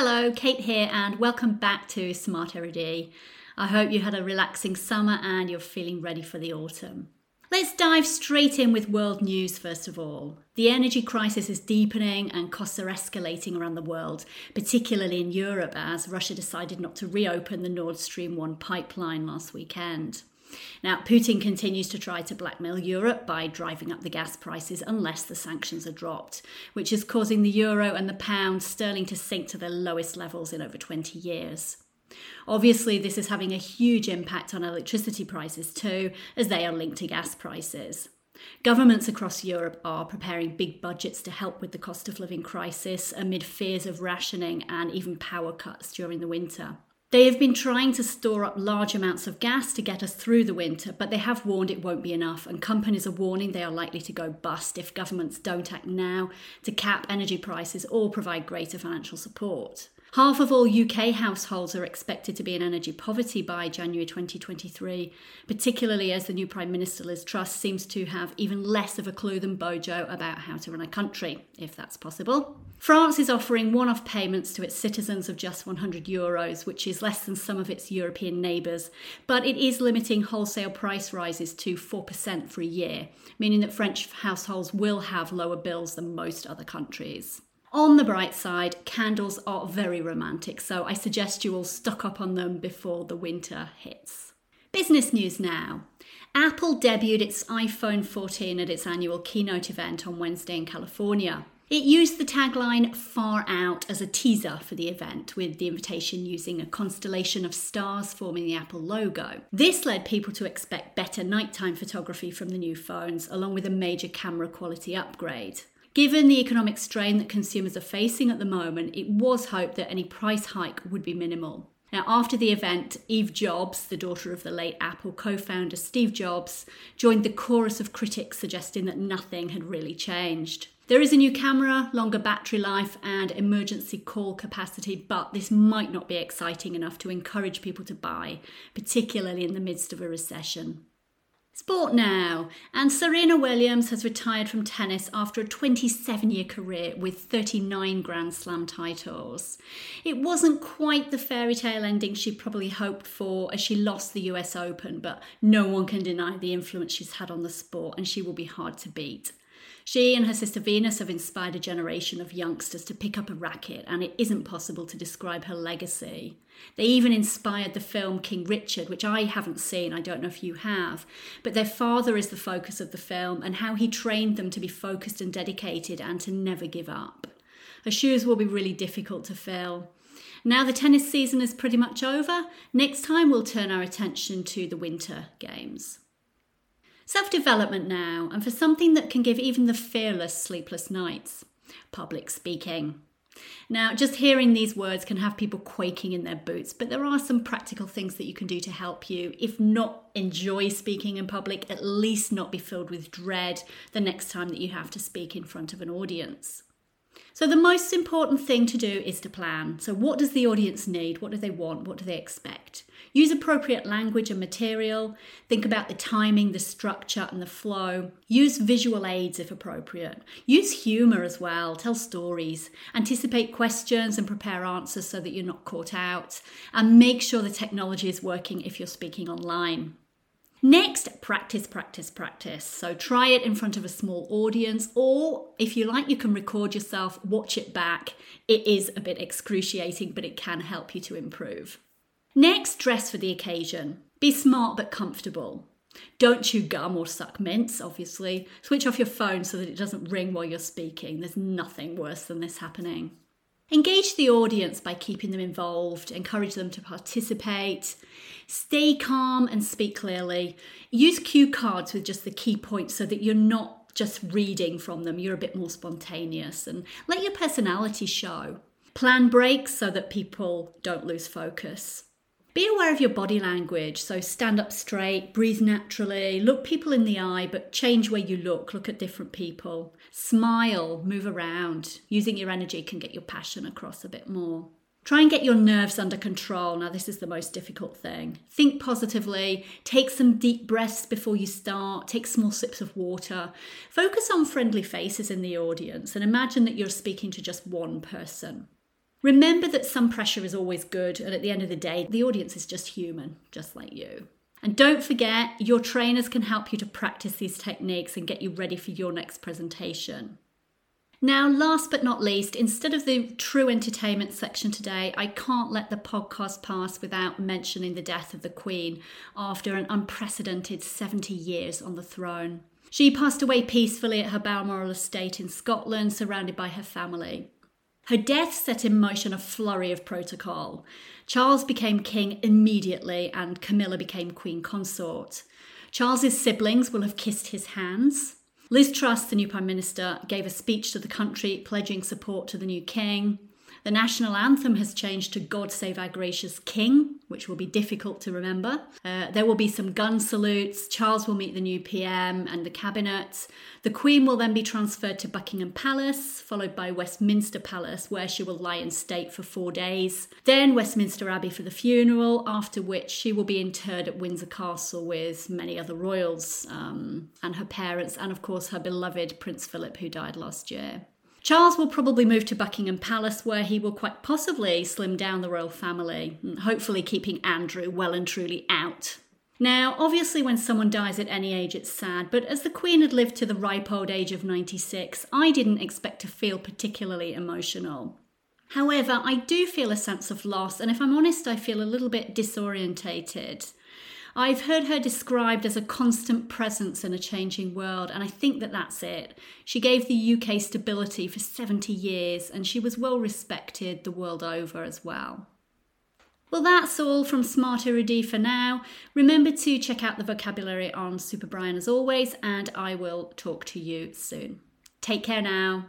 Hello, Cate here, and welcome back to Smart LED. I hope you had a relaxing summer and you're feeling ready for the autumn. Let's dive straight in with world news first of all. The energy crisis is deepening and costs are escalating around the world, particularly in Europe as Russia decided not to reopen the Nord Stream 1 pipeline last weekend. Now, Putin continues to try to blackmail Europe by driving up the gas prices unless the sanctions are dropped, which is causing the euro and the pound sterling to sink to their lowest levels in over 20 years. Obviously, this is having a huge impact on electricity prices too, as they are linked to gas prices. Governments across Europe are preparing big budgets to help with the cost of living crisis amid fears of rationing and even power cuts during the winter. They have been trying to store up large amounts of gas to get us through the winter, but they have warned it won't be enough, and companies are warning they are likely to go bust if governments don't act now to cap energy prices or provide greater financial support. Half of all UK households are expected to be in energy poverty by January 2023, particularly as the new Prime Minister Liz Truss seems to have even less of a clue than Bojo about how to run a country, if that's possible. France is offering one off payments to its citizens of just 100 euros, which is less than some of its European neighbours, but it is limiting wholesale price rises to 4% for a year, meaning that French households will have lower bills than most other countries. On the bright side, candles are very romantic, so I suggest you all stock up on them before the winter hits. Business news now. Apple debuted its iPhone 14 at its annual keynote event on Wednesday in California. It used the tagline Far Out as a teaser for the event, with the invitation using a constellation of stars forming the Apple logo. This led people to expect better nighttime photography from the new phones, along with a major camera quality upgrade. Given the economic strain that consumers are facing at the moment, it was hoped that any price hike would be minimal. Now, after the event, Eve Jobs, the daughter of the late Apple co founder Steve Jobs, joined the chorus of critics suggesting that nothing had really changed. There is a new camera, longer battery life, and emergency call capacity, but this might not be exciting enough to encourage people to buy, particularly in the midst of a recession. Sport now. And Serena Williams has retired from tennis after a 27 year career with 39 Grand Slam titles. It wasn't quite the fairy tale ending she probably hoped for as she lost the US Open, but no one can deny the influence she's had on the sport and she will be hard to beat. She and her sister Venus have inspired a generation of youngsters to pick up a racket, and it isn't possible to describe her legacy. They even inspired the film King Richard, which I haven't seen, I don't know if you have, but their father is the focus of the film and how he trained them to be focused and dedicated and to never give up. Her shoes will be really difficult to fill. Now the tennis season is pretty much over. Next time we'll turn our attention to the winter games. Self development now, and for something that can give even the fearless sleepless nights public speaking. Now, just hearing these words can have people quaking in their boots, but there are some practical things that you can do to help you, if not enjoy speaking in public, at least not be filled with dread the next time that you have to speak in front of an audience. So, the most important thing to do is to plan. So, what does the audience need? What do they want? What do they expect? Use appropriate language and material. Think about the timing, the structure, and the flow. Use visual aids if appropriate. Use humour as well. Tell stories. Anticipate questions and prepare answers so that you're not caught out. And make sure the technology is working if you're speaking online. Next, practice, practice, practice. So try it in front of a small audience, or if you like, you can record yourself, watch it back. It is a bit excruciating, but it can help you to improve. Next, dress for the occasion. Be smart but comfortable. Don't chew gum or suck mints, obviously. Switch off your phone so that it doesn't ring while you're speaking. There's nothing worse than this happening. Engage the audience by keeping them involved, encourage them to participate. Stay calm and speak clearly. Use cue cards with just the key points so that you're not just reading from them, you're a bit more spontaneous and let your personality show. Plan breaks so that people don't lose focus. Be aware of your body language. So stand up straight, breathe naturally, look people in the eye, but change where you look. Look at different people. Smile, move around. Using your energy can get your passion across a bit more. Try and get your nerves under control. Now, this is the most difficult thing. Think positively, take some deep breaths before you start, take small sips of water. Focus on friendly faces in the audience and imagine that you're speaking to just one person. Remember that some pressure is always good, and at the end of the day, the audience is just human, just like you. And don't forget, your trainers can help you to practice these techniques and get you ready for your next presentation. Now, last but not least, instead of the true entertainment section today, I can't let the podcast pass without mentioning the death of the Queen after an unprecedented 70 years on the throne. She passed away peacefully at her Balmoral estate in Scotland, surrounded by her family. Her death set in motion a flurry of protocol. Charles became king immediately, and Camilla became queen consort. Charles's siblings will have kissed his hands. Liz Truss, the new Prime Minister, gave a speech to the country pledging support to the new King. The national anthem has changed to God Save Our Gracious King, which will be difficult to remember. Uh, there will be some gun salutes. Charles will meet the new PM and the cabinet. The Queen will then be transferred to Buckingham Palace, followed by Westminster Palace, where she will lie in state for four days. Then Westminster Abbey for the funeral, after which she will be interred at Windsor Castle with many other royals um, and her parents, and of course her beloved Prince Philip, who died last year. Charles will probably move to Buckingham Palace, where he will quite possibly slim down the royal family, hopefully keeping Andrew well and truly out. Now, obviously, when someone dies at any age, it's sad, but as the Queen had lived to the ripe old age of 96, I didn't expect to feel particularly emotional. However, I do feel a sense of loss, and if I'm honest, I feel a little bit disorientated. I've heard her described as a constant presence in a changing world, and I think that that's it. She gave the UK stability for 70 years, and she was well respected the world over as well. Well, that's all from Smart Erudit for now. Remember to check out the vocabulary on Super Brian as always, and I will talk to you soon. Take care now.